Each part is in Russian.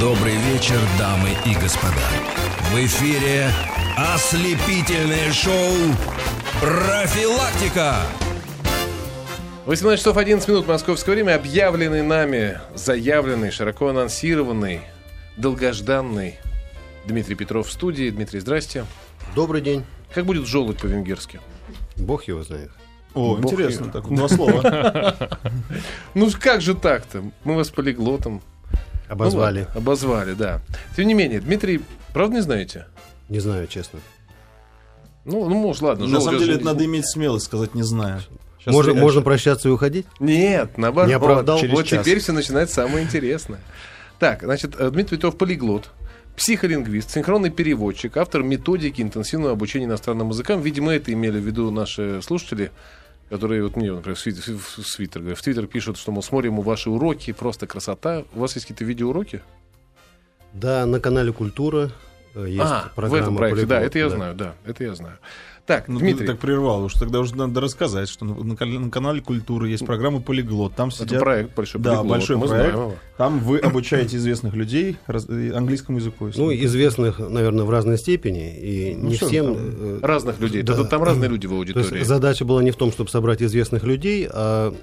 Добрый вечер, дамы и господа. В эфире ослепительное шоу «Профилактика». 18 часов 11 минут московское время. Объявленный нами, заявленный, широко анонсированный, долгожданный Дмитрий Петров в студии. Дмитрий, здрасте. Добрый день. Как будет желудь по-венгерски? Бог его знает. О, Бог интересно, его. так, два слова. Ну как же так-то? Мы вас полиглотом. Обозвали. Ну, ладно, обозвали, да. Тем не менее, Дмитрий, правда не знаете? Не знаю, честно. Ну, ну может, ладно. На желудь самом деле это надо иметь смелость сказать «не знаю». Щас Можно, я- можно прощаться и уходить? Нет, наоборот. Не оправдал вот через час. теперь все начинается самое интересное. Так, значит, э, Дмитрий Петров полиглот, психолингвист, синхронный переводчик, автор методики интенсивного обучения иностранным языкам. Видимо, это имели в виду наши слушатели, которые вот мне, например, в Твит- в в Твиттер, в Твиттер пишут, что, мол, смотрим мы ваши уроки, просто красота. У вас есть какие-то видеоуроки? Да, на канале Культура э, есть а, в программа этом проекте, да, это я знаю, да, это я знаю. Так, Ну, Дмитрий, ты так прервал, уж тогда уже надо рассказать, что на, на кан- на канале Культуры есть программа «Полиглот». Там это сидят... проект большой Да, полиглот, большой мы проект. знаем. Там вы обучаете известных людей раз- э, английскому языку. Ну, известных, наверное, в разной степени. И Ну, не что всем... там? э, Разных людей. Да. Да, там разные люди в То аудитории. есть задача была не в том, чтобы собрать известных людей, а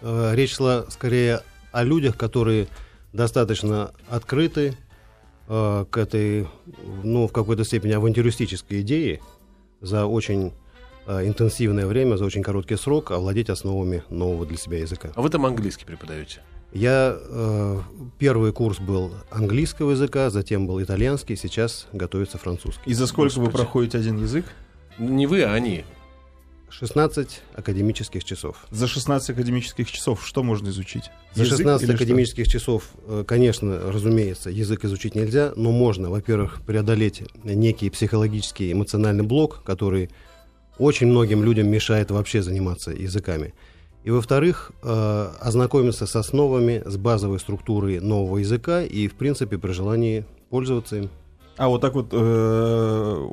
э, речь шла скорее о людях, которые достаточно открыты э, к этой, ну, в какой-то степени авантюристической идее за очень э, интенсивное время, за очень короткий срок овладеть основами нового для себя языка. А вы там английский преподаете? Я э, первый курс был английского языка, затем был итальянский, сейчас готовится французский. И за сколько вы Господи. проходите один язык? Не вы, а они. 16 академических часов. За 16 академических часов что можно изучить? За Язык 16 или что? академических часов, э, конечно, разумеется, язык изучить нельзя, но можно, во-первых, преодолеть некий психологический эмоциональный блок, который очень многим людям мешает вообще заниматься языками. И, во-вторых, э, ознакомиться с основами, с базовой структурой нового языка и, в принципе, при желании пользоваться им. А вот так вот э,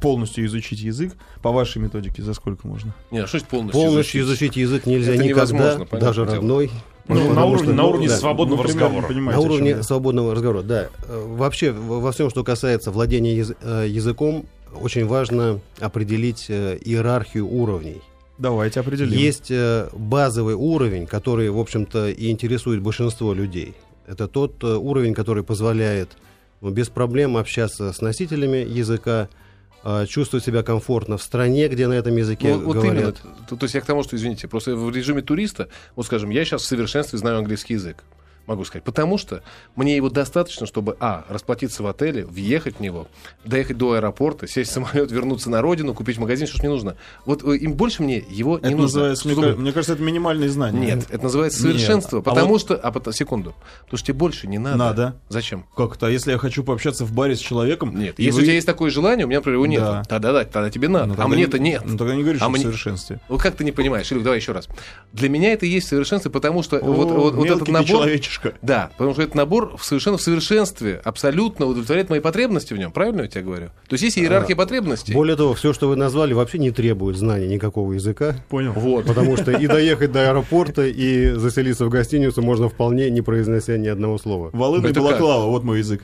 полностью изучить язык по вашей методике за сколько можно? Не, а что полностью, Полностью изучить язык нельзя Это никогда, даже дело. родной. Ну, на Потому уровне- что, на уровне да. свободного Ну, разговора. понимаете, На чем уровне свободного разговора, да. Э, Вообще, во всем, что касается владения яз- э, языком, очень важно определить э, иерархию уровней. Давайте определим. Есть базовый уровень, который, в общем-то, и интересует большинство людей. Это тот уровень, который позволяет без проблем общаться с носителями языка, э, чувствовать себя комфортно в стране, где на этом языке Ну, вот говорят. именно. То, то есть я к тому, что, извините, просто в режиме туриста, вот скажем, я сейчас в совершенстве знаю английский язык. Могу сказать. Потому что мне его достаточно, чтобы, а, расплатиться в отеле, въехать в него, доехать до аэропорта, сесть в самолет, вернуться на родину, купить магазин, что ж мне нужно. Вот э, им больше мне его Это не нужно. называется, мне, Чтобы- ка- мне кажется, это минимальные знания. Нет, это называется Нет. совершенство. А Потому вот- что... А потом, секунду. Потому что тебе больше не надо. Надо. Зачем? Как это? А если я хочу пообщаться в баре с человеком... Нет. Если вы- у тебя есть такое желание, у меня, например, его нет. Да. Тогда да, тогда тебе надо. Ну, а тогда мне-то не- нет. Ну, тогда не говоришь, А в мне- совершенстве. Вот как ты не понимаешь, Илюх, давай еще раз. Для меня это и есть совершенство, потому что О, вот, вот, вот этот набор... человечишка. Да, потому что этот набор в совершенно в совершенстве абсолютно удовлетворяет мои потребности в нем. Правильно я тебе говорю? То есть есть иерархия потребностей. Более того, все, что вы назвали, вообще не требует знания никакого языка. Понял. Вот. Потому что и доехать до аэропорта, и заселиться в гостиницу можно вполне, не произнося ни одного слова. Волына и Это балаклава, вот мой язык.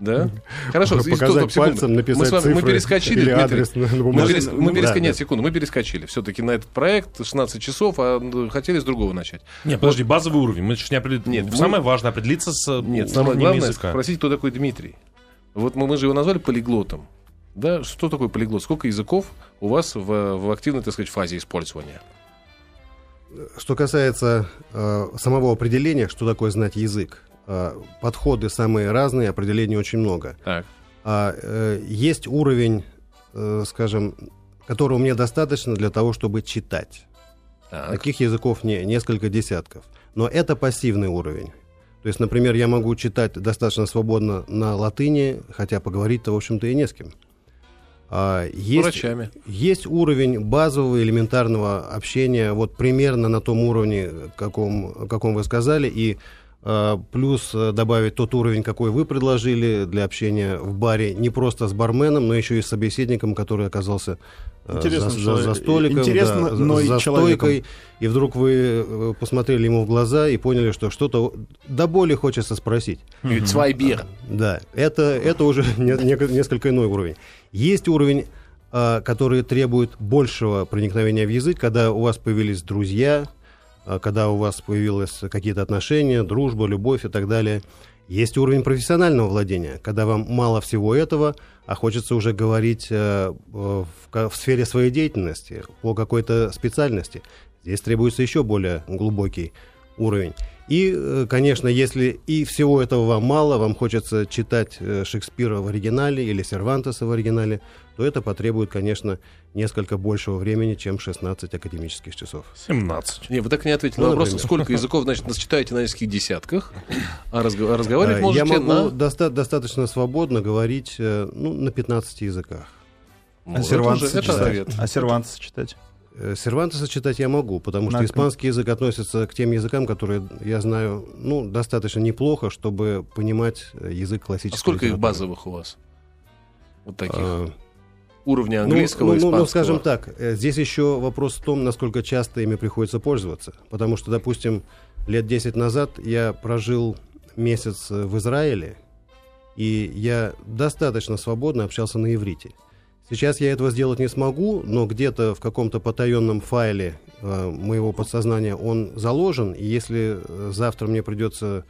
Да? Хорошо, Показать стоп, стоп, секунду. пальцем, написать мы, с вами, мы цифры перескочили, или Дмитрий. адрес на, на Мы, перес- Ну, мы переска- да, Нет, да. секунду, мы перескочили. Все-таки на этот проект 16 часов, а ну, хотели с другого начать. Нет, подожди, базовый уровень. Мы не определи- Нет, мы- Самое важное определиться с Нет, самое главное языка. спросить, кто такой Дмитрий. Вот мы, мы же его назвали полиглотом. Да, что такое полиглот? Сколько языков у вас в, в активной, так сказать, фазе использования? Что касается э, самого определения, что такое знать язык, э, подходы самые разные, определений очень много. Так. А, э, есть уровень, э, скажем, которого мне достаточно для того, чтобы читать. так. Таких языков не, несколько десятков. Но это пассивный уровень. То есть, например, я могу читать достаточно свободно на латыни, хотя поговорить-то, в общем-то, и не с кем. А, есть, врачами. есть уровень базового элементарного общения, вот примерно на том уровне, каком, каком вы сказали, и плюс э, добавить тот уровень, какой вы предложили для общения в баре не просто с барменом, но еще и с собеседником, который оказался э, Интересным за, за- за столиком, интересно, да, за- но и за человеком. стойкой, и вдруг вы э, посмотрели ему в глаза и поняли, что что-то до боли хочется спросить. Цвай бир. Да, это, это уже не- не- несколько иной уровень. Есть уровень, который требует большего проникновения в язык, когда у вас появились друзья, когда у вас появились какие-то отношения, дружба, любовь и так далее. Есть уровень профессионального владения, когда вам мало всего этого, а хочется уже говорить э, в, в сфере своей деятельности, по какой-то специальности. Здесь требуется еще более глубокий уровень. И, э, конечно, если и всего этого вам мало, вам хочется читать э, Шекспира в оригинале или Сервантеса в оригинале, то это потребует, конечно, несколько большего времени, чем 16 академических часов. 17. Не, вы так не ответили Ну, на вопрос, например. сколько языков, значит, нас читаете на нескольких десятках, а разго- а разговаривать Э, можете Я могу на... доста- достаточно свободно говорить э, ну, на 15 языках. Ну, А это читать? ответ. А Сервантеса читать? Сервантеса читать я могу, потому что испанский язык относится к тем языкам, которые я знаю ну, достаточно неплохо, чтобы понимать э, язык А классического. сколько их базовых у вас? Вот таких. Э, Уровня Ну, английского, ну, ну, испанского. ну, скажем так, э, здесь еще вопрос в том, насколько часто ими приходится пользоваться. Потому что, допустим, лет 10 назад я прожил месяц э, в Израиле, и я достаточно свободно общался на иврите. Сейчас я этого сделать не смогу, но где-то в каком-то потаенном файле э, моего подсознания он заложен, и если э, завтра мне придется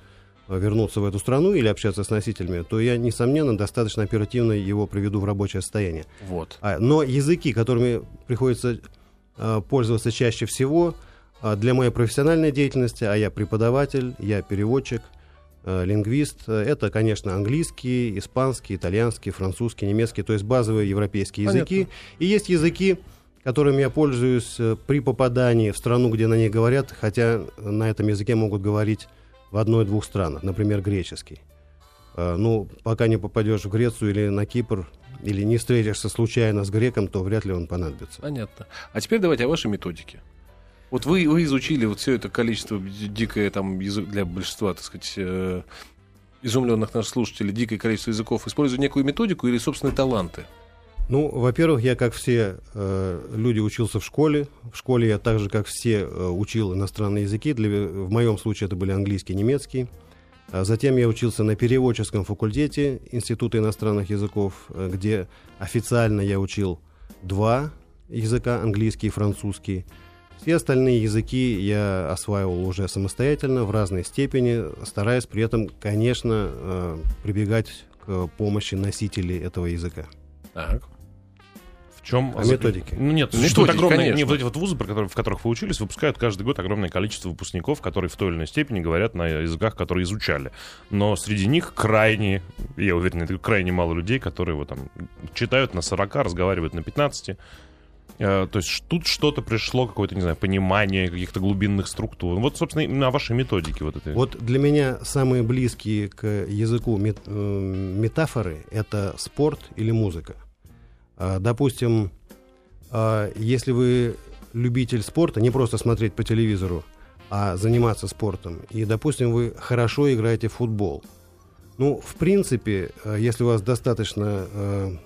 вернуться в эту страну или общаться с носителями, то я, несомненно, достаточно оперативно его приведу в рабочее состояние. Вот. А, но языки, которыми приходится а, пользоваться чаще всего а, для моей профессиональной деятельности, а я преподаватель, я переводчик, а, лингвист, это, конечно, английский, испанский, итальянский, французский, немецкий, то есть базовые европейские Понятно. языки. И есть языки, которыми я пользуюсь э, при попадании в страну, где на них говорят, хотя на этом языке могут говорить в одной-двух странах, например, греческий. А, Ну, пока не попадешь в Грецию или на Кипр, или не встретишься случайно с греком, то вряд ли он понадобится. Понятно. А теперь давайте о вашей методике. Вот вы, вы изучили вот все это количество ди- дикое там язык для большинства, так сказать, э, изумленных наших слушателей, дикое количество языков, используя некую методику или собственные таланты? Ну, во-первых, я, как все э, люди, учился в школе. В школе я так же, как все, э, учил иностранные языки. Для, в моем случае это были английский немецкий. А затем я учился на переводческом факультете Института иностранных языков, э, где официально я учил два языка, английский и французский. Все остальные языки я осваивал уже самостоятельно, в разной степени, стараясь при этом, конечно, э, прибегать к помощи носителей этого языка. Так. В чем... О методике. Ну нет, Методики, существует огромное... конечно. Не, вот эти вот вузы, которые- в которых вы учились, выпускают каждый год огромное количество выпускников, которые в той или иной степени говорят на языках, которые изучали. Но среди них крайне, я уверен, это крайне мало людей, которые вот там читают на 40, разговаривают на 15. Э, То есть тут что-то пришло, какое-то, не знаю, понимание каких-то глубинных структур. Вот, собственно, именно о вашей методике вот этой. Вот для меня самые близкие к языку мет- э, метафоры — это спорт или музыка. А, Допустим, а, если вы любитель спорта, не просто смотреть по телевизору, а заниматься спортом, и, допустим, вы хорошо играете в футбол, ну, в принципе, э, если у вас достаточно э,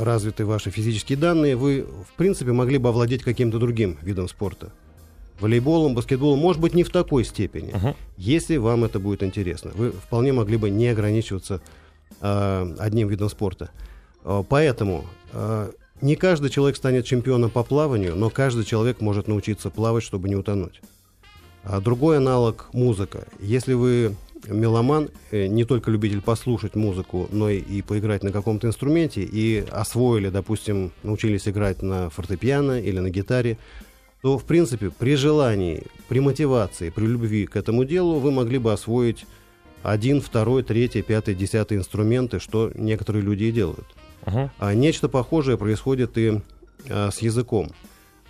развиты ваши физические данные, вы, в принципе, могли бы овладеть каким-то другим видом спорта. Волейболом, баскетболом, может быть, не в такой степени. Мгм. Если вам это будет интересно, вы вполне могли бы не ограничиваться э, одним видом спорта. Э, поэтому э, не каждый человек станет чемпионом по плаванию, но каждый человек может научиться плавать, чтобы не утонуть. А другой аналог — музыка. Если вы меломан, э, не только любитель послушать музыку, но и, и поиграть на каком-то инструменте, и освоили, допустим, научились играть на фортепиано или на гитаре, то, в принципе, при желании, при мотивации, при любви к этому делу вы могли бы освоить один, второй, третий, пятый, десятый инструменты, что некоторые люди и делают. Мгм. А нечто похожее происходит и а, с языком.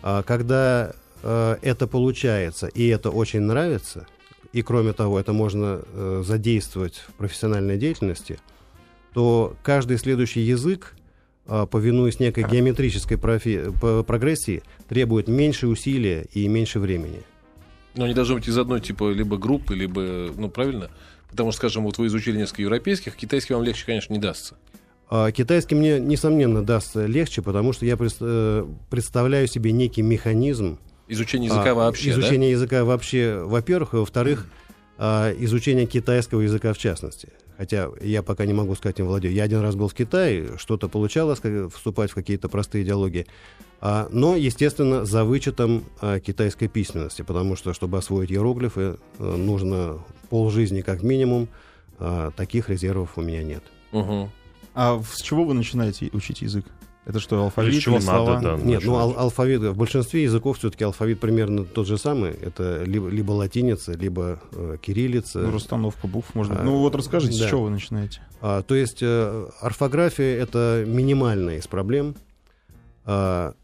А, когда а, это получается и это очень нравится, и кроме того, это можно э, задействовать в профессиональной деятельности, то каждый следующий язык, а, повинуясь некой геометрической профи- прогрессии, требует меньше усилия и меньше времени. Но они должны быть из одной типа либо группы, либо, ну правильно? Потому что, скажем, вот вы изучили несколько европейских, китайский вам легче, конечно, не дастся. А китайский мне, несомненно, дастся легче, потому что я э, представляю себе некий механизм Изучение языка а, вообще, Изучение языка вообще, во-первых, и во-вторых, а, изучение китайского языка в частности. Хотя я пока не могу сказать, им владею. Я один раз был в Китае, что-то получалось, вступать в какие-то простые диалоги. Но, естественно, за вычетом китайской письменности, потому что, чтобы освоить иероглифы, э, нужно полжизни как минимум. Таких резервов у меня нет. да? А с чего вы начинаете учить язык? Это что, алфавит Или с чего или слова? надо, да. Нет, ну ал- алфавит, в большинстве языков все-таки алфавит примерно тот же самый. Это либо, либо латиница, либо э, кириллица. Ну, расстановка букв, может быть. А, Ну, вот расскажите, да. с чего вы начинаете? А, то есть э, орфография это минимальная из проблем. А,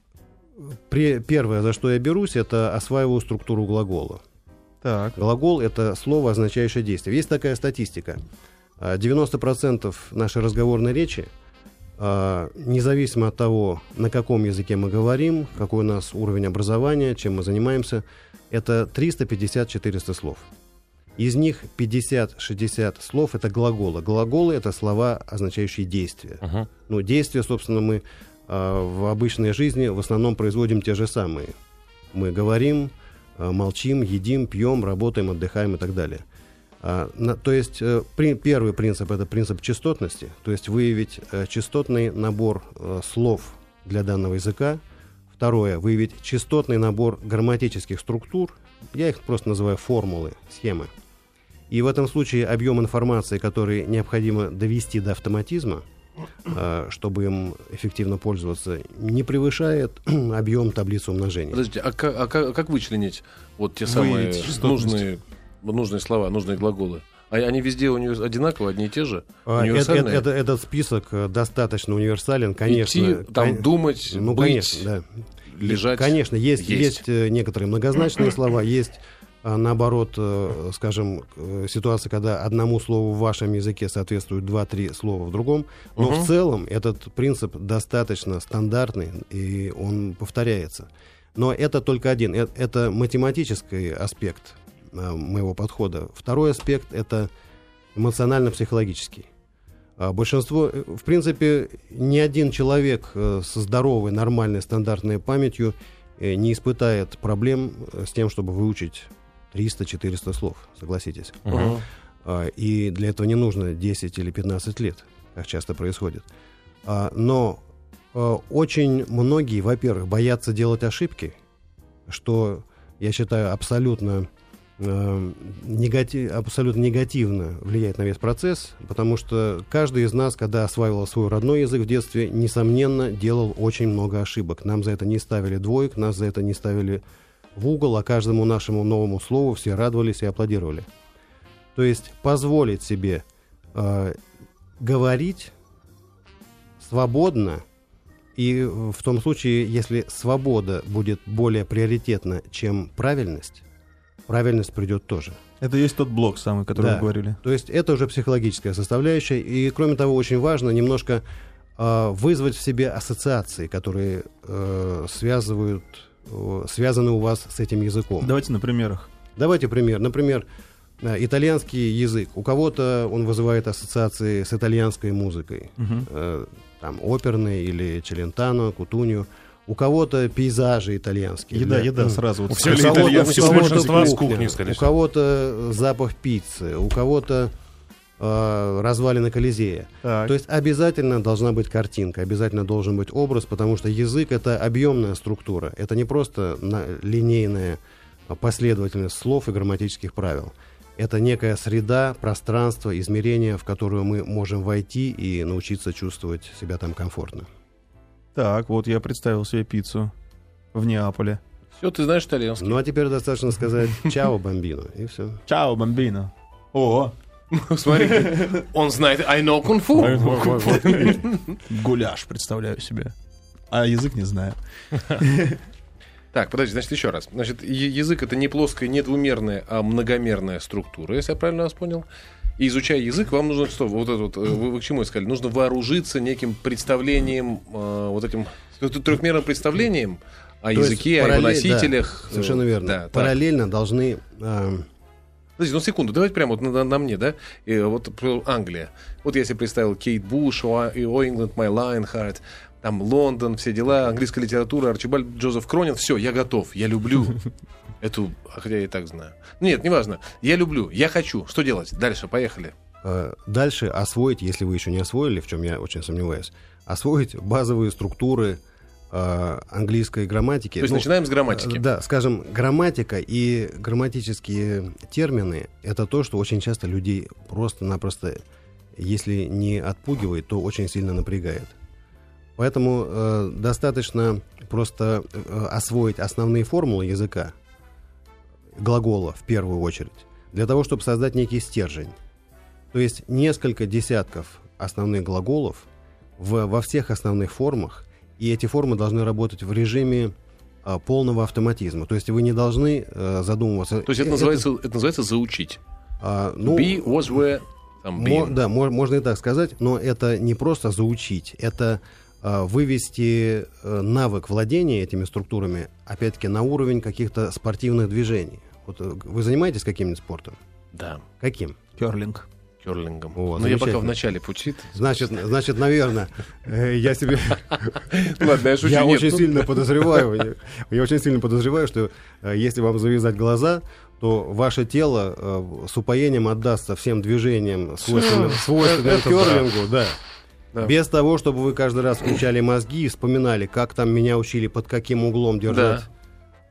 при- первое, за что я берусь, это осваиваю структуру глагола. Так. Глагол это слово, означающее действие. Есть такая статистика. А, 90% нашей разговорной речи, а, независимо от того, на каком языке мы говорим, какой у нас уровень образования, чем мы занимаемся, это 350-400 слов. Из них 50-60 слов это глаголы. Глаголы это слова, означающие действие. Мгм. Ну, действия, собственно, мы а, в обычной жизни в основном производим те же самые. Мы говорим, а, молчим, едим, пьем, работаем, отдыхаем и так далее. А, то есть э, первый принцип это принцип частотности, то есть выявить э, частотный набор э, слов для данного языка. Второе, выявить частотный набор грамматических структур. Я их просто называю формулы, схемы. И в этом случае объем информации, который необходимо довести до автоматизма, чтобы им эффективно пользоваться, не превышает объем таблицы умножения. Подождите, а как, а как- а как вычленить вот те самые нужные, нужные слова, нужные глаголы? А они везде у него одинаковые, одни и те же? А, это- универсальные? это- этот список э, достаточно универсален, конечно. Идти, там, кон- думать, ну, быть, конечно, да. лежать. Конечно, есть, есть. есть. э, некоторые многозначные слова, есть а, наоборот, э, скажем, э, ситуация, когда одному слову в вашем языке соответствуют два-три слова в другом. Но Мгм. в целом этот принцип достаточно стандартный, и он повторяется. Но это только один. Э- Это математический аспект э, моего подхода. Второй аспект — это эмоционально-психологический. А Большинство, э, в принципе, ни один человек э, со здоровой, нормальной, стандартной памятью э, не испытает проблем э, с тем, чтобы выучить 300-400 слов, согласитесь. А, И для этого не нужно 10 или 15 лет, как часто происходит. А, Но э, очень многие, во-первых, боятся делать ошибки, что я считаю абсолютно, э, негати- абсолютно негативно влияет на весь процесс, потому что каждый из нас, когда осваивал свой родной язык в детстве, несомненно, делал очень много ошибок. Нам за это не ставили двоек, нас за это не ставили в угол, а каждому нашему новому слову все радовались и аплодировали. То есть позволить себе э, говорить свободно, и в том случае, если свобода будет более приоритетна, чем правильность, правильность придет тоже. Это есть тот блок самый, который Да. вы говорили. То есть это уже психологическая составляющая. И кроме того, очень важно немножко э, вызвать в себе ассоциации, которые э, связывают, э, связаны у вас с этим языком. Давайте на примерах. Давайте пример. Например, э, итальянский язык. У кого-то он вызывает ассоциации с итальянской музыкой. Мгм. Э, там оперный или челентано, кутунью. У кого-то пейзажи итальянские. Еда, Да. еда сразу. Вот У всех У кого-то- у кого-то кухня, кухни, скорее У кого-то запах пиццы, у кого-то э, развалины Колизея. Так. То есть обязательно должна быть картинка, обязательно должен быть образ, потому что язык это объемная структура. Это не просто на- линейная а, последовательность слов и грамматических правил. Это некая среда, пространство, измерение, в которую мы можем войти и научиться чувствовать себя там комфортно. Так, вот я представил себе пиццу в Неаполе. Все, ты знаешь итальянский. Ну а теперь достаточно сказать «Чао, бомбино» и все. Чао, бомбино. О, Смотри, он знает I know kung fu. гуляш представляю себе. А язык не знаю. Так, подожди, значит, еще раз. Значит, язык это не плоская, не двумерная, а многомерная структура, если я правильно вас понял. И изучая язык, вам нужно что? Вот это вот, э, вы, вы к чему искали? Нужно вооружиться неким представлением, э, вот этим трехмерным представлением о То языке, о его параллель- да, носителях. совершенно Э, верно. Да, так. Параллельно должны... э, Подожди, ну секунду, давайте прямо вот на, на мне, да? И вот про Англия. Вот я себе представил Кейт Буш, О England My Lionheart, там Лондон, все дела, английская литература, Арчибальд Джозеф Кронин. Все, я готов, я люблю эту, а хотя я и так знаю. Нет, неважно. Я люблю, я хочу. Что делать? Дальше, поехали. э, дальше освоить, если вы еще не освоили, в чем я очень сомневаюсь, освоить базовые структуры э, английской грамматики. То есть Ну, начинаем с грамматики. Э, Да, скажем, грамматика и грамматические термины — это то, что очень часто людей просто-напросто, если не отпугивает, то очень сильно напрягает. Поэтому э, достаточно просто э, освоить основные формулы языка, глагола в первую очередь, для того, чтобы создать некий стержень. То есть несколько десятков основных глаголов в- во всех основных формах, и эти формы должны работать в режиме а, полного автоматизма. То есть вы не должны э, задумываться. То есть это Э, называется, это называется заучить. а, ну, Be, was, were, там, мо- да, мо- можно и так сказать, но это не просто заучить, это а, вывести э, навык владения этими структурами, опять-таки, на уровень каких-то спортивных движений. Вот э, вы занимаетесь каким-нибудь спортом? Да, Каким? Керлинг. керлингом. О, Но я пока в начале пути. Значит, значит, наверное, э, я себе Ладно, я шучу. Я очень ну, сильно подозреваю, я, очень сильно подозреваю, что э, если вам завязать глаза, то ваше тело с упоением отдастся всем движениям, свойственным, керлингу, да. Да. Без того, чтобы вы каждый раз включали мозги и вспоминали, как там меня учили, под каким углом держать.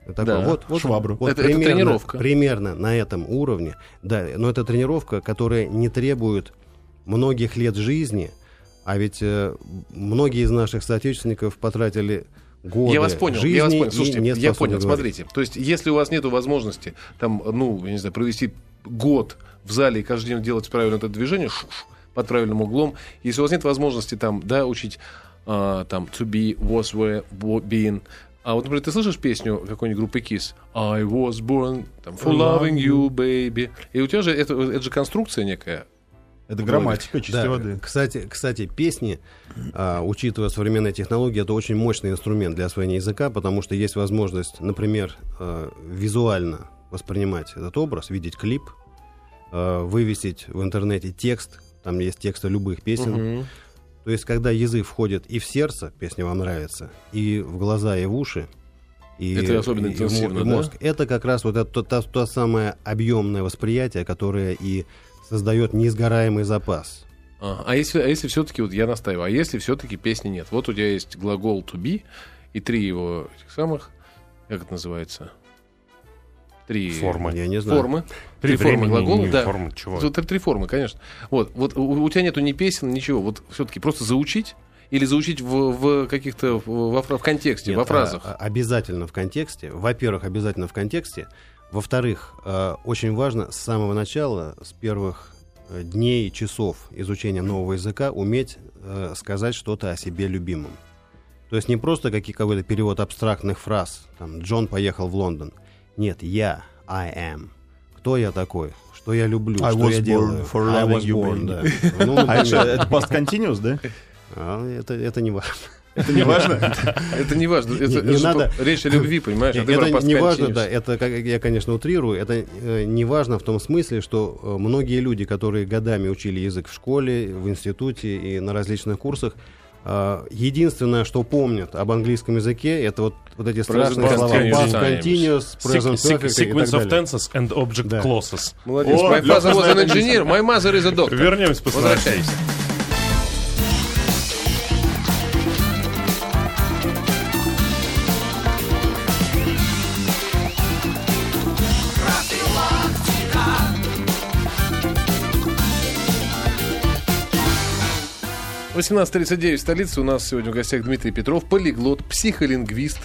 Такое. Да. Вот, вот, Швабру. вот Это- это примерно, тренировка. Примерно на этом уровне. Да, но это тренировка, которая не требует многих лет жизни, а ведь э, многие из наших соотечественников потратили годы Я вас понял, жизни я вас понял. Слушайте, не я понял, говорить. смотрите. То есть, если у вас нет возможности, там, ну, я не знаю, провести год в зале и каждый день делать правильно это движение, шу- шу, под правильным углом, если у вас нет возможности там, да, учить а, там to be, was, were, been, а вот, например, ты слышишь песню какой-нибудь группы Kiss? I was born там, for loving you, baby. И у тебя же это, это же конструкция некая. Это грамматика чистой Да, воды. Кстати, кстати, песни, а, учитывая современные технологии, это очень мощный инструмент для освоения языка, потому что есть возможность, например, а, визуально воспринимать этот образ, видеть клип, а, вывесить в интернете текст, там есть тексты любых песен. Мгм. То есть, когда язык входит и в сердце, песня вам нравится, и в глаза, и в уши, и, Это особенно и- интенсивно, и в да? мозг, это как раз вот это то, то- то самое объемное восприятие, которое и создает несгораемый запас. А, а если, а если все-таки, вот я настаиваю, а если все-таки песни нет? Вот у тебя есть глагол to be и три его этих самых, как это называется? Три Формы. Я не знаю. формы. Три При формы времени глагола, не да. формы, чего? Тут Три, формы, конечно. Вот, вот у, у тебя нету ни песен, ничего. Вот все-таки просто заучить или заучить в, в каких-то в, во фра- в контексте, Нет, во фразах. а- а- обязательно в контексте. Во-первых, обязательно в контексте. Во-вторых, э, очень важно с самого начала, с первых э, дней, часов изучения нового языка уметь э, сказать что-то о себе любимом. То есть не просто какие- какой-то перевод абстрактных фраз. Там, Джон поехал в Лондон. Нет, я, I am. Кто я такой? Что я люблю? I что я делаю? for I was you, born, да. Ну, А это, это past continuous, да? А, это, это не важно. Это не важно? Это не важно. Это, не надо- речь о любви, понимаешь? А это не важно, да, это, как я, конечно, утрирую, это э, не важно в том смысле, что э, многие люди, которые годами учили язык в школе, в институте и на различных курсах, единственное, что помнят об английском языке, это вот, вот эти страшные Present слова past continuous, present perfect Sequence of tenses and object Да. clauses. Молодец. О, My father was an engineer, my mother is a doctor. Вернемся новостей. Возвращайся. 18.39 в столице у нас сегодня в гостях Дмитрий Петров, полиглот, психолингвист,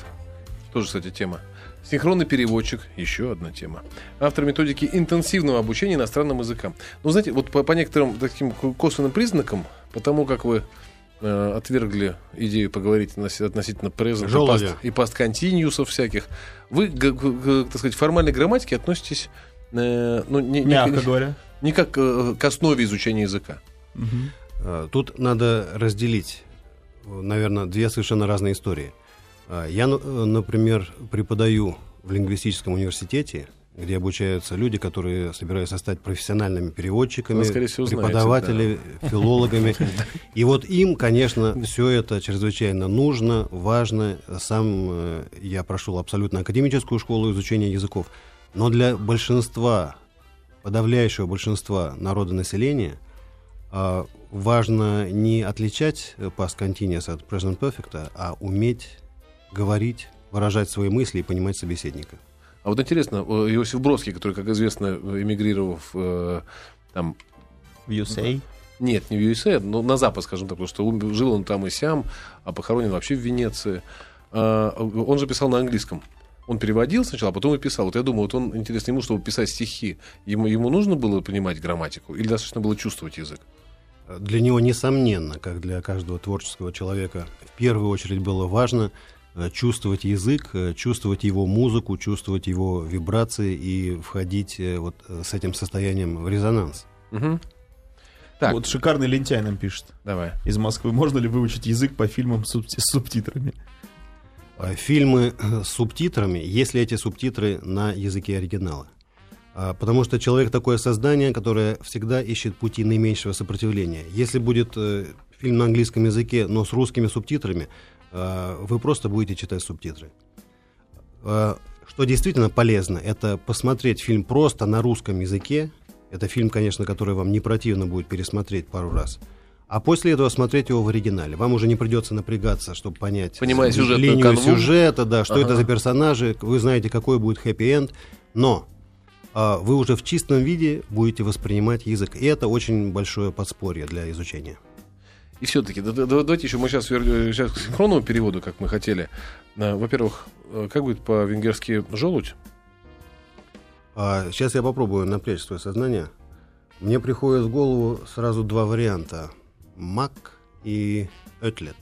тоже, кстати, тема. Синхронный переводчик, еще одна тема. Автор методики интенсивного обучения иностранным языкам. Ну, знаете, вот по, по некоторым таким ко- косвенным признакам, потому как вы э, отвергли идею поговорить относи- относительно present и Желудя. continuous всяких, вы, г- г- так сказать, к формальной грамматике относитесь, э, ну, не, Мягко не- говоря. не как э, к основе изучения языка. Э, Тут надо разделить, наверное, две совершенно разные истории. А, Я, ну, э, например, преподаю в лингвистическом университете, где обучаются люди, которые собираются стать профессиональными переводчиками, Вы, всего, преподавателями, филологами. И вот им, конечно, все это чрезвычайно нужно, важно. Сам э, я прошел абсолютно академическую школу изучения языков. Но для большинства, подавляющего большинства народонаселения а, важно не отличать э, past continuous от present perfect, а уметь говорить, выражать свои мысли и понимать собеседника. А вот интересно, э, Иосиф Бродский, который, как известно, эмигрировав э, там, You say? нет, не в USA, но на Запад, скажем так, потому что жил он там и сям, а похоронен вообще в Венеции. А, он же писал на английском. Он переводил сначала, а потом и писал. Вот я думаю, вот он, интересно, ему, чтобы писать стихи, ему, ему нужно было понимать грамматику или достаточно было чувствовать язык? Для него, несомненно, как для каждого творческого человека, в первую очередь было важно э, чувствовать язык, э, чувствовать его музыку, чувствовать его вибрации и входить э, вот с этим состоянием в резонанс. Мгм. Так, Вот шикарный лентяй нам пишет давай. из Москвы. Можно ли выучить язык по фильмам с субти- с субтитрами? А Фильмы с субтитрами, если эти субтитры на языке оригинала. А, Потому что человек такое создание, которое всегда ищет пути наименьшего сопротивления. Если будет э, фильм на английском языке, но с русскими субтитрами, а, вы просто будете читать субтитры. А, Что действительно полезно, это посмотреть фильм просто на русском языке. Это фильм, конечно, который вам не противно будет пересмотреть пару раз. А после этого смотреть его в оригинале. Вам уже не придется напрягаться, чтобы понять Понимая сюжетную линию канву. сюжета, да, что Ага. это за персонажи, вы знаете, какой будет хэппи-энд, но вы уже в чистом виде будете воспринимать язык. И это очень большое подспорье для изучения. И все-таки, давайте еще мы сейчас, сейчас к синхронному переводу, как мы хотели. А, Во-первых, э, как будет по-венгерски желудь? А, сейчас я попробую напрячь свое сознание. Мне приходит в голову сразу два варианта. Мак и Этлет.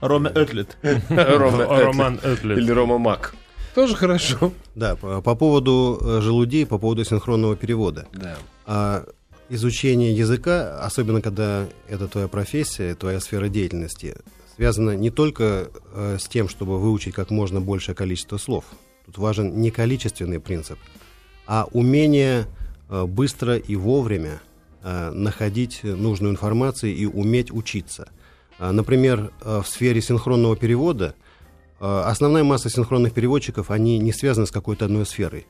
Рома Этлет. Роман Этлет. Или Рома Мак. Тоже хорошо. Да, по, по поводу э, желудей, по поводу синхронного перевода. Да. А изучение языка, особенно когда это твоя профессия, твоя сфера деятельности, связано не только э, с тем, чтобы выучить как можно большее количество слов. Тут важен не количественный принцип, а умение э, быстро и вовремя э, находить нужную информацию и уметь учиться. А, Например, э, в сфере синхронного перевода основная масса синхронных переводчиков, они не связаны с какой-то одной сферой.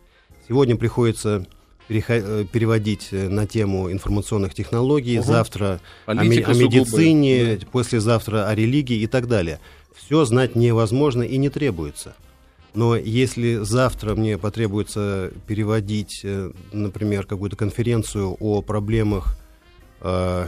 Сегодня приходится э, переводить э, на тему информационных технологий, Мгм. завтра Политика о медицине, послезавтра о религии и так далее. Все знать невозможно и не требуется. Но если завтра мне потребуется переводить, э, например, какую-то конференцию о проблемах, э,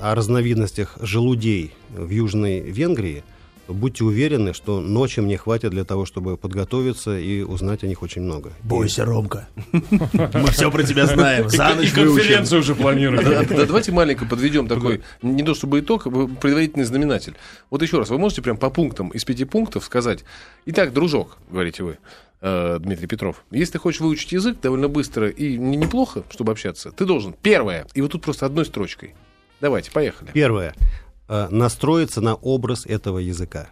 о разновидностях желудей в Южной Венгрии, будьте уверены, что ночи мне хватит для того, чтобы подготовиться и узнать о них очень много. Бойся, Ромка. Мы все про тебя знаем. За И ночь выучим. конференцию уже Да, планируют. да, Давайте маленько подведем такой, не то чтобы итог, а предварительный знаменатель. Вот еще раз, вы можете прям по пунктам из пяти пунктов сказать, итак, дружок, говорите вы, э, Дмитрий Петров, если ты хочешь выучить язык довольно быстро и не- неплохо, чтобы общаться, ты должен, первое, и вот тут просто одной строчкой. Давайте, поехали. Первое. Э, Настроиться на образ этого языка.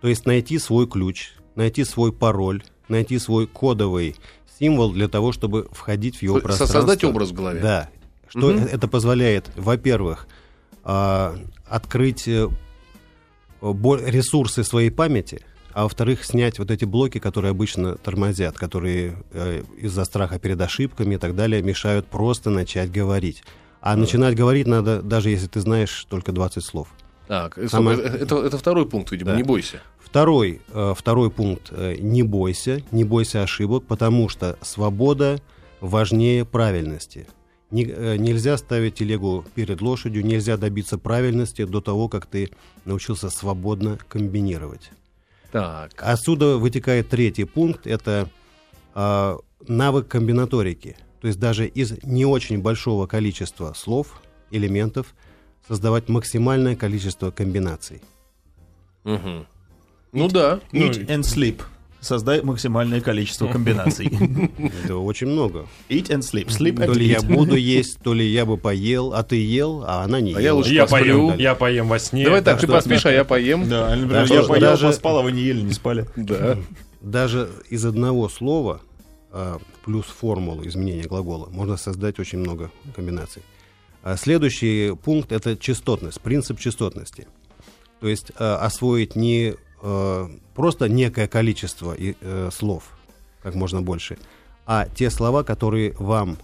То есть найти свой ключ, найти свой пароль, найти свой кодовый символ для того, чтобы входить в его пространство. создать образ в голове. Да. Что э- это позволяет, во-первых, а, открыть э, ресурсы своей памяти, а во-вторых, снять вот эти блоки, которые обычно тормозят, которые э, из-за страха перед ошибками и так далее мешают просто начать говорить. А начинать говорить надо, даже если ты знаешь только 20 слов. Так, э, Самое- э, это, это второй пункт, видимо, Да. не бойся. Второй, э, второй пункт. Не бойся, не бойся ошибок, потому что свобода важнее правильности. Не- нельзя ставить телегу перед лошадью, нельзя добиться правильности до того, как ты научился свободно комбинировать. Так, Отсюда вытекает третий пункт, это а, навык комбинаторики. То есть даже из не очень большого количества слов, элементов, создавать максимальное количество комбинаций. Мгм. Ну да. Ну, Eat and sleep. Создай максимальное количество комбинаций. Это очень много. Eat and sleep. Sleep and То ли я eat. буду есть, то ли я бы поел, а ты ел, а она не А я ела. лучше Я посплю. поем, я поем во сне. Давай так, ты что- поспишь, а я поем. Да, например, Да, я поел, даже- поспал, а вы не ели, не спали. Да. Даже из одного слова а, плюс формулу изменения глагола можно создать очень много комбинаций. А следующий пункт это частотность, принцип частотности. То есть а, освоить не просто некое количество э, слов, как можно больше, а те слова, которые вам,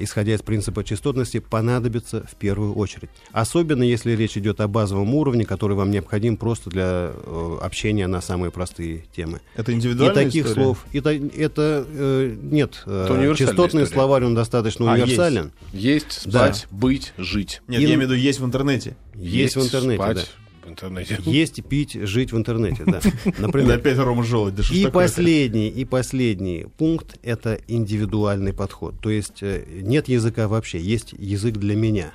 исходя из принципа частотности, понадобятся в первую очередь. Особенно если речь идет о базовом уровне, который вам необходим просто для э, общения на самые простые темы. Это И индивидуальная таких история? слов, и та- это э, нет. э, Это частотный история. словарь он достаточно А, универсален. Есть, Да. спать, быть, жить. Нет, И- я имею в виду, есть в интернете. Есть, в интернете, спать в интернете. Есть пить, жить в интернете, да. Например. опять Рома Желудь. Да И последний, и последний пункт это индивидуальный подход. То есть э, нет языка вообще, есть язык для меня.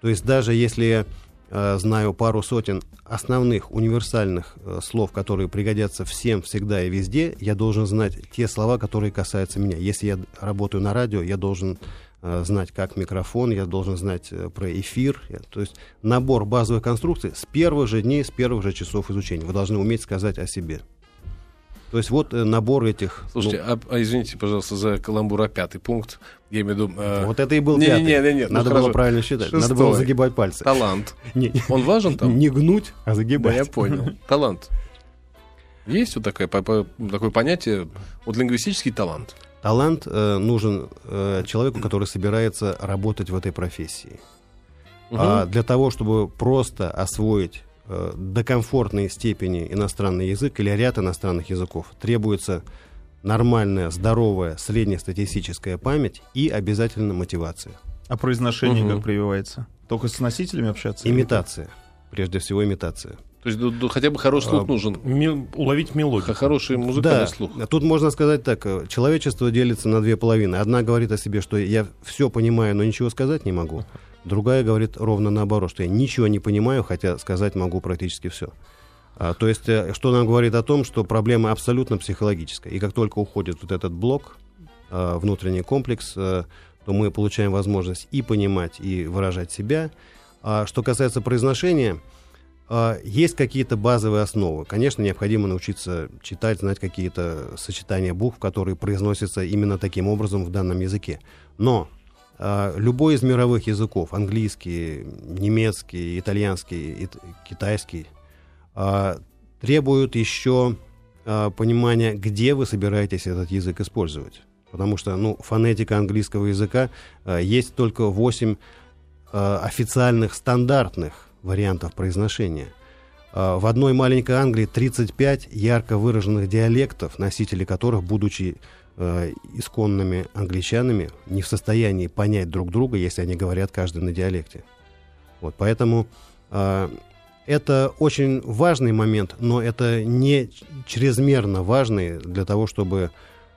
То есть даже если я э, знаю пару сотен основных универсальных э, слов, которые пригодятся всем всегда и везде, я должен знать те слова, которые касаются меня. Если я работаю на радио, я должен знать, как микрофон, я должен знать э, про эфир. То есть набор базовых конструкций с первых же дней, с первых же часов изучения. Вы должны уметь сказать о себе. То есть вот э, набор этих... Слушайте, а, а извините, пожалуйста, за каламбур, а пятый пункт, я имею в виду... ну, э, вот это и был не- пятый. не- не- не, ну Надо хорошо. было правильно считать. Надо Шестой. было загибать пальцы. талант. Не, Он важен там? не гнуть, а Да, загибать. я понял. Талант. Есть вот такое, по- по- такое понятие, вот лингвистический талант. Талант э, нужен э, человеку, который собирается работать в этой профессии. А для того, чтобы просто освоить э, до комфортной степени иностранный язык или ряд иностранных языков, требуется нормальная, здоровая, среднестатистическая память и обязательно мотивация. А произношение Мгм. как прививается? Только с носителями общаться? или Имитация. Прежде всего имитация. То есть ду- ду- хотя бы хороший слух А, нужен. Ми- уловить мелодию. Хороший музыкальный Да, слух. тут можно сказать так, э, человечество делится на две половины. Одна говорит о себе, что я все понимаю, но ничего сказать не могу. Другая говорит ровно наоборот, что я ничего не понимаю, хотя сказать могу практически все. А, то есть, э, что нам говорит о том, что проблема абсолютно психологическая. И как только уходит вот этот блок, э, внутренний комплекс, э, то мы получаем возможность и понимать, и выражать себя. А что касается произношения, а, Есть какие-то базовые основы. Конечно, необходимо научиться читать, знать какие-то сочетания букв, которые произносятся именно таким образом в данном языке. Но а, любой из мировых языков, английский, немецкий, итальянский, ит- китайский, а, требуют еще а, понимания, где вы собираетесь этот язык использовать. Потому что ну, фонетика английского языка а, есть только 8 а, официальных стандартных вариантов произношения. А, В одной маленькой Англии 35 ярко выраженных диалектов, носители которых, будучи э, исконными англичанами, не в состоянии понять друг друга, если они говорят каждый на диалекте. Вот, поэтому а, это очень важный момент, но это не чрезмерно важный для того, чтобы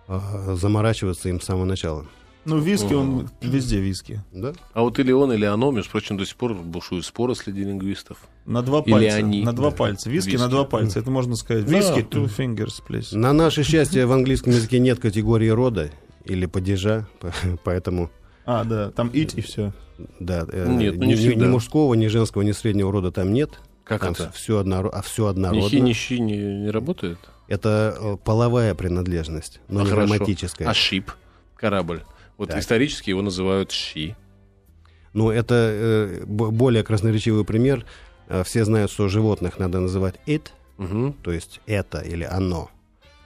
а, заморачиваться им с самого начала. Ну, виски, он везде виски. Да? А вот или он, или оно, между прочим, до сих пор бушуют споры среди лингвистов. На два Или пальца. они. На два Да. пальца. Виски, Виски. на два пальца. Это можно сказать. Да. Виски, two fingers, please. На наше счастье в английском языке нет категории рода или падежа, по- поэтому А, да, там ить и все. да, э, Нет, ну ни, не ни- мужского, ни женского, ни среднего рода там нет. Как там это? все одно, а все Ни однородно. хи, ни щи не, не работает? Это э, половая принадлежность, но А, не хорошо. грамматическая. А шип, корабль. Вот Так. исторически его называют щи. Ну, это э, более красноречивый пример. Э, Все знают, что животных надо называть it, Мгм. то есть это или оно.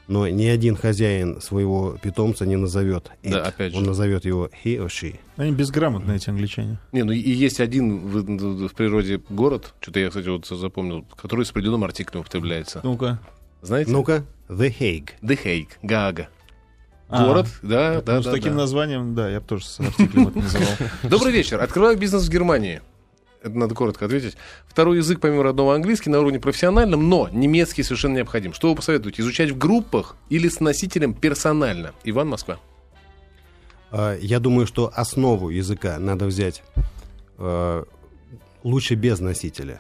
Но ни один хозяин своего питомца не назовет it. Да, опять же. Он назовет его he or she. Они безграмотные, эти англичане. Не, ну и есть один в, в природе город, что-то я, кстати, вот запомнил, который с определенным артиклем употребляется. Ну-ка. Знаете? Ну-ка, the Hague. The Hague, Гаага. А, Город, да, да, ну, с да, таким да. названием, да, я бы тоже с артиклем это называл. Добрый вечер. Открываю бизнес в Германии. Это надо коротко ответить. Второй язык, помимо родного английский, на уровне профессиональном, но немецкий совершенно необходим. Что вы посоветуете? Изучать в группах или с носителем персонально? Иван Москва. А, Я думаю, что основу языка надо взять э, лучше без носителя.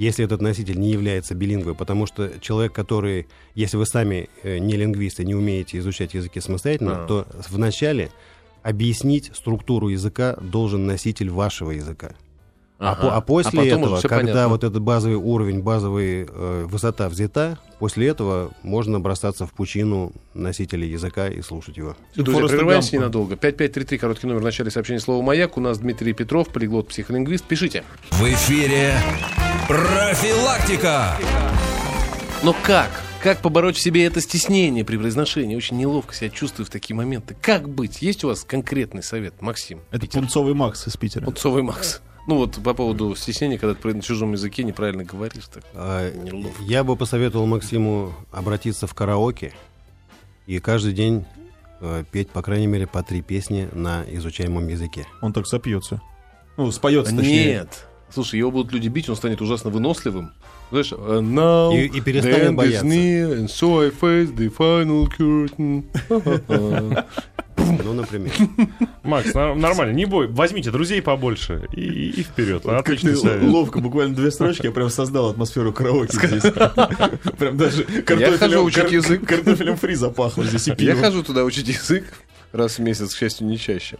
Если этот носитель не является билингвой, потому что человек, который, если вы сами э, не лингвисты, не умеете изучать языки самостоятельно, А. то вначале объяснить структуру языка должен носитель вашего языка. А, Ага. по- а после потом уже этого, когда понятно. вот этот базовый уровень, базовая э, высота взята, после этого можно бросаться в пучину носителя языка и слушать его. Друзья, прерываемся Гампа. ненадолго. 5533, короткий номер в начале сообщения слова «Маяк». У нас Дмитрий Петров, полиглот, психолингвист. Пишите. В эфире профилактика. Но как? Как побороть в себе это стеснение при произношении? Очень неловко себя чувствую в такие моменты. Как быть? Есть у вас конкретный совет, Максим? Это пунцовый Макс из Питера. Пунцовый Макс. Ну вот по поводу стеснения, когда ты на чужом языке неправильно говоришь. Так. А, Неловко. Я бы посоветовал Максиму обратиться в караоке и каждый день э, петь, по крайней мере, по три песни на изучаемом языке. Он так сопьется. Ну, споется, точнее. Нет. Слушай, его будут люди бить, он станет ужасно выносливым. Знаешь, «And now И- и перестанет the end is бояться. near, and so I face the final curtain. Ну, например. Макс, нормально, не бой, возьмите друзей побольше и, и вперед. Отличный совет. ловко, буквально две строчки, я прям создал атмосферу караоке здесь. Прям даже хожу картофелем, учить кар- язык. картофелем фри запахло здесь и Я пивом. хожу туда учить язык раз в месяц, к счастью, не чаще.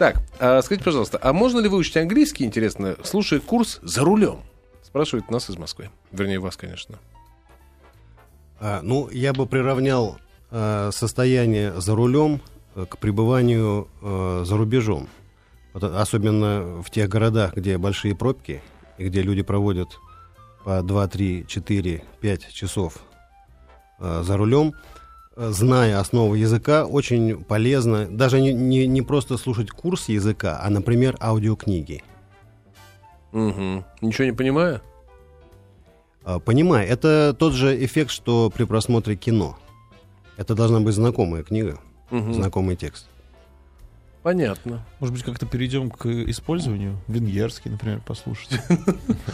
Так, а скажите, пожалуйста, а можно ли выучить английский, интересно, слушая курс за рулем? Спрашивает нас из Москвы. Вернее, вас, конечно. А, ну, я бы приравнял э, состояние за рулем э, к пребыванию э, за рубежом. Особенно в тех городах, где большие пробки, и где люди проводят по 2, 3, 4, 5 часов э, за рулем, зная основу языка, очень полезно даже не, не, не просто слушать курс языка, а, например, аудиокниги. Мгм. Ничего не понимаю? А, Понимаю, это тот же эффект, что при просмотре кино. Это должна быть знакомая книга, Мгм. знакомый текст. Понятно. Может быть, как-то перейдем к использованию? Венгерский, например, послушать.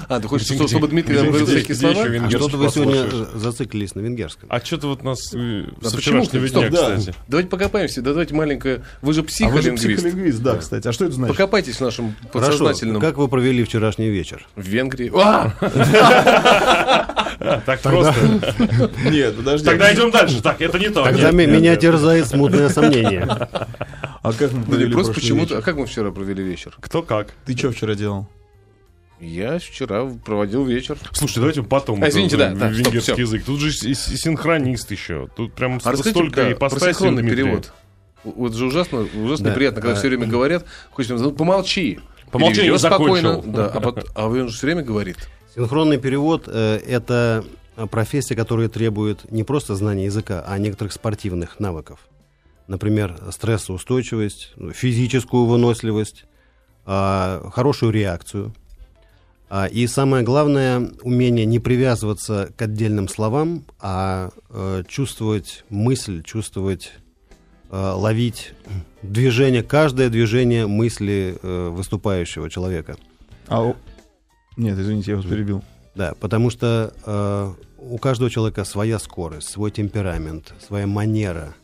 А, ты хочешь, чтобы Дмитрий нам говорил всякие слова? А венгерский что-то вы сегодня зациклились на венгерском. А что-то вот нас э, Да со вчерашнего дня, кстати. Давайте покопаемся. Да, давайте маленькое. Вы же А вы же психолингвист. психолингвист, да, кстати. А что это значит? Покопайтесь в нашем подсознательном. как вы провели вчерашний вечер? В Венгрии. А! Так просто. Нет, подожди. Тогда идем дальше. Так, это не то. Тогда меня терзает смутное сомнение. А как мы Да просто прошлый почему-то. А как мы вчера провели вечер? Кто как. Ты что вчера делал? Я вчера проводил вечер. Слушайте, давайте потом. А, извините, да, да, стоп, Венгерский всё. язык. Тут же с- с- синхронист еще. Тут прям А столько да, и синхронный перевод. Вот же ужасно, ужасно Да, неприятно, когда а, все время говорят, хочется, ну, помолчи. Помолчи, не спокойно. закончил. Да, а, пот- а он же все время говорит. Синхронный перевод э, это профессия, которая требует не просто знания языка, а некоторых спортивных навыков. Например, стрессоустойчивость, ну, физическую выносливость, а, хорошую реакцию. А, И самое главное, умение не привязываться к отдельным словам, а э, чувствовать мысль, чувствовать, э, ловить движение, каждое движение мысли э, выступающего человека. А Нет, извините, я вас перебил. Да, потому что у каждого человека своя скорость, свой темперамент, своя манера,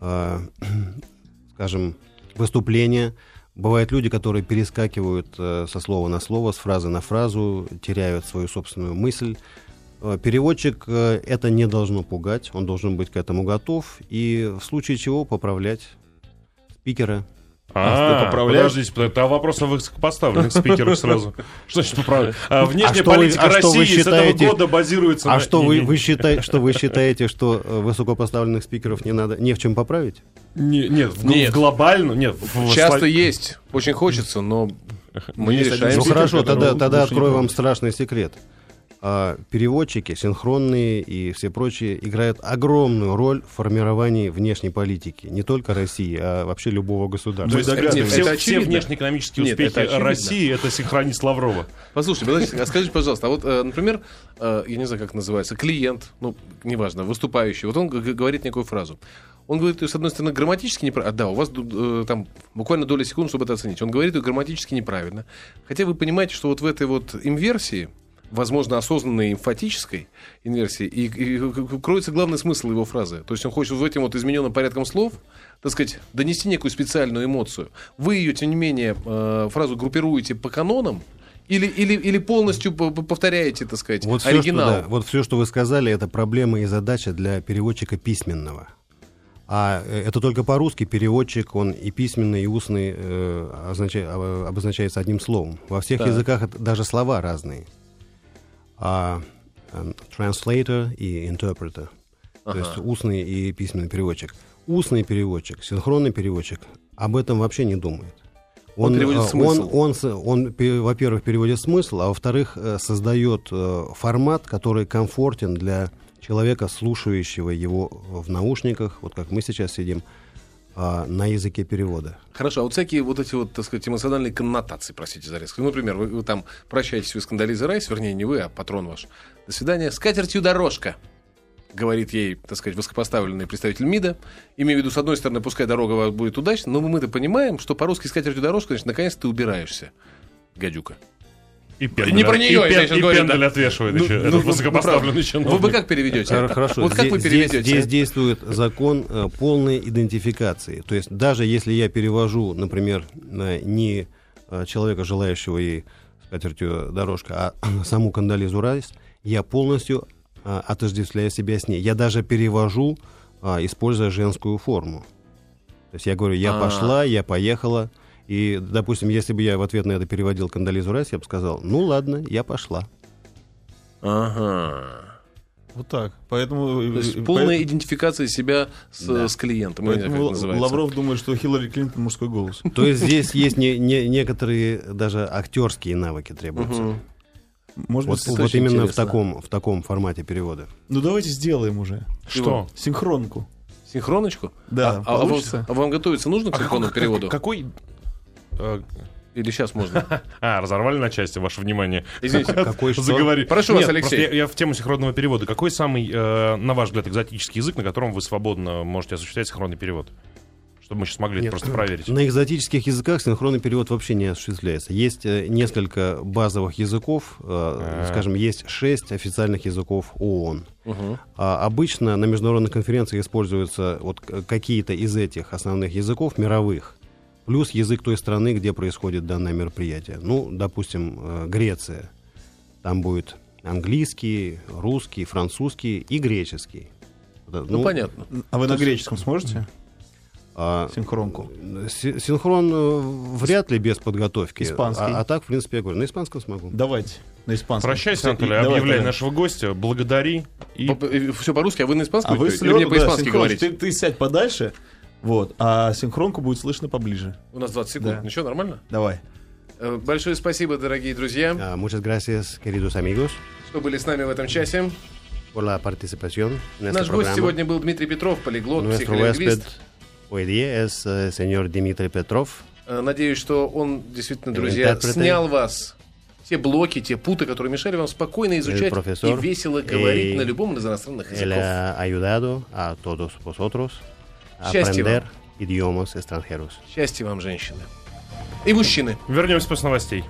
э, скажем, выступления. Бывают люди, которые перескакивают э, со слова на слово, с фразы на фразу, теряют свою собственную мысль. Э, Переводчик это не должно пугать, он должен быть к этому готов и в случае чего поправлять спикера. А, ты поправляешь? подождите, это вопрос о высокопоставленных спикерах сразу. Что значит поправлять? А, Внешняя А что вы- политика а России с этого считаете- года базируется А на... что Не, вы, не, вы считаете, что вы считаете, что э, высокопоставленных спикеров не надо, не в чем поправить? не- Нет, в, Нет. в глобально, нет. в- Часто в- есть, очень хочется, но мы не Есть один решаем. Ну хорошо, тогда, тогда не открою вам страшный секрет. А, переводчики, синхронные и все прочие играют огромную роль в формировании внешней политики. Не только России, а вообще любого То государства. есть Нет, все, это все внешнеэкономические Нет, успехи это очевидно. России это синхронист Лаврова. Послушайте, подождите, а скажите, пожалуйста, а вот, э, например, э, я не знаю, как называется, клиент, ну, неважно, выступающий, вот он говорит некую фразу. Он говорит с одной стороны, грамматически неправильно. А, да, у вас э, там буквально доля секунд, чтобы это оценить. Он говорит ее грамматически неправильно. Хотя вы понимаете, что вот в этой вот инверсии, возможно, осознанной эмфатической инверсии, и, и кроется главный смысл его фразы. То есть он хочет в этим вот измененным порядком слов, так сказать, донести некую специальную эмоцию. Вы ее, тем не менее, э, фразу группируете по канонам, Или, или, или полностью повторяете, так сказать, Вот все, оригинал? что, да, вот все, что вы сказали, это проблема и задача для переводчика письменного. А э, это только по-русски переводчик, он и письменный, и устный э, означа- а, обозначается одним словом. Во всех Так. языках даже слова разные. А translator и. То Ага. есть устный и письменный переводчик. Устный переводчик, синхронный переводчик об этом вообще не думает. Он переводит э, смысл. Он, он, он, пе- во-первых, переводит смысл, а во-вторых, э, создает э, формат, который комфортен для человека, слушающего его в наушниках, вот как мы сейчас сидим, а, на языке перевода. Хорошо, а вот всякие вот эти вот, так сказать, эмоциональные коннотации, простите за резкость. Ну, например, вы, вы там прощаетесь вы с Кандализой Райс, вернее, не вы, а патрон ваш. До свидания. С дорожка, говорит ей, так сказать, высокопоставленный представитель МИДа. Имею в виду, с одной стороны, пускай дорога будет удачной, но мы-то понимаем, что по-русски с катертью дорожка, значит, наконец ты убираешься, гадюка. И пендель, Не про и неё, я пен- сейчас и говорю, пендель да. отвешивает Ну, еще, ну, ну, высокопоставленный Вы чиновник. бы как переведете? а? Хор- Хорошо. Вот как здесь, вы переведете? Здесь, а? действует закон э, полной идентификации. То есть даже если я перевожу, например, э, не э, человека, желающего ей скатертью дорожка, а саму Кандализу Райс, я полностью э, отождествляю себя с ней. Я даже перевожу, э, используя женскую форму. То есть я говорю, я А. пошла, я поехала. И, допустим, если бы я в ответ на это переводил Кандализу Райс, я бы сказал, ну ладно, я пошла. Ага. Вот так. Поэтому... То есть э, полная поэт- идентификация себя с, Да. с клиентом. Поэтому. Лавров думает, что Хиллари Клинтон мужской голос. То есть здесь есть не- не- некоторые даже актерские навыки требуются. Мгм. Может Вот, быть, вот именно в таком, в таком формате перевода. ну давайте сделаем уже. Что? Синхронку. Синхроночку? Да, А, а вам, получится? а вам готовиться нужно к А синхронному какой- переводу? Какой... э, Или сейчас можно? А, разорвали на части, ваше внимание. Извините. Какой что? Заговори. Прошу Нет, вас, Алексей. Я, я в тему синхронного перевода. Какой самый, э, на ваш взгляд, экзотический язык, на котором вы свободно можете осуществлять синхронный перевод? Чтобы мы сейчас могли это Нет, просто проверить. На экзотических языках синхронный перевод вообще не осуществляется. Есть э, несколько базовых языков, э, А. скажем, есть шесть официальных языков ООН. Мгм. А обычно на международных конференциях используются вот какие-то из этих основных языков мировых, плюс язык той страны, где происходит данное мероприятие. Ну, допустим, э, Греция. Там будет английский, русский, французский и греческий. Это, Ну, понятно. А вы на греческом сможете? а, Синхронку. си- Синхрон э, вряд ли без подготовки. Испанский. А, а так, в принципе, я говорю, на испанском смогу. Давайте. На испанском. Прощайся, Анатолий, и- давай, объявляй Толя. нашего гостя, благодари и... Все по-русски, а вы на испанском А вы говорите? с Лёдой, да, по-испански синхрон. говорить? Ты, ты сядь подальше, вот, а синхронку будет слышно поближе. У нас 20 секунд. Да. Ну что, нормально? Давай. Э, Большое спасибо, дорогие друзья, А, muchas gracias, queridos amigos, что были с нами в этом часе. por la participación en este Наш гость programa. сегодня был Дмитрий Петров, полиглот, Nuestro психолингвист. hoy día es el señor Дмитрий Петров. Э, Надеюсь, что он действительно, друзья, снял вас те блоки, те путы, которые мешали вам спокойно изучать и весело говорить на любом из иностранных языков. A Счастья aprender idiomas extranjeros. Счастья вам, женщины. И мужчины. Вернемся после новостей.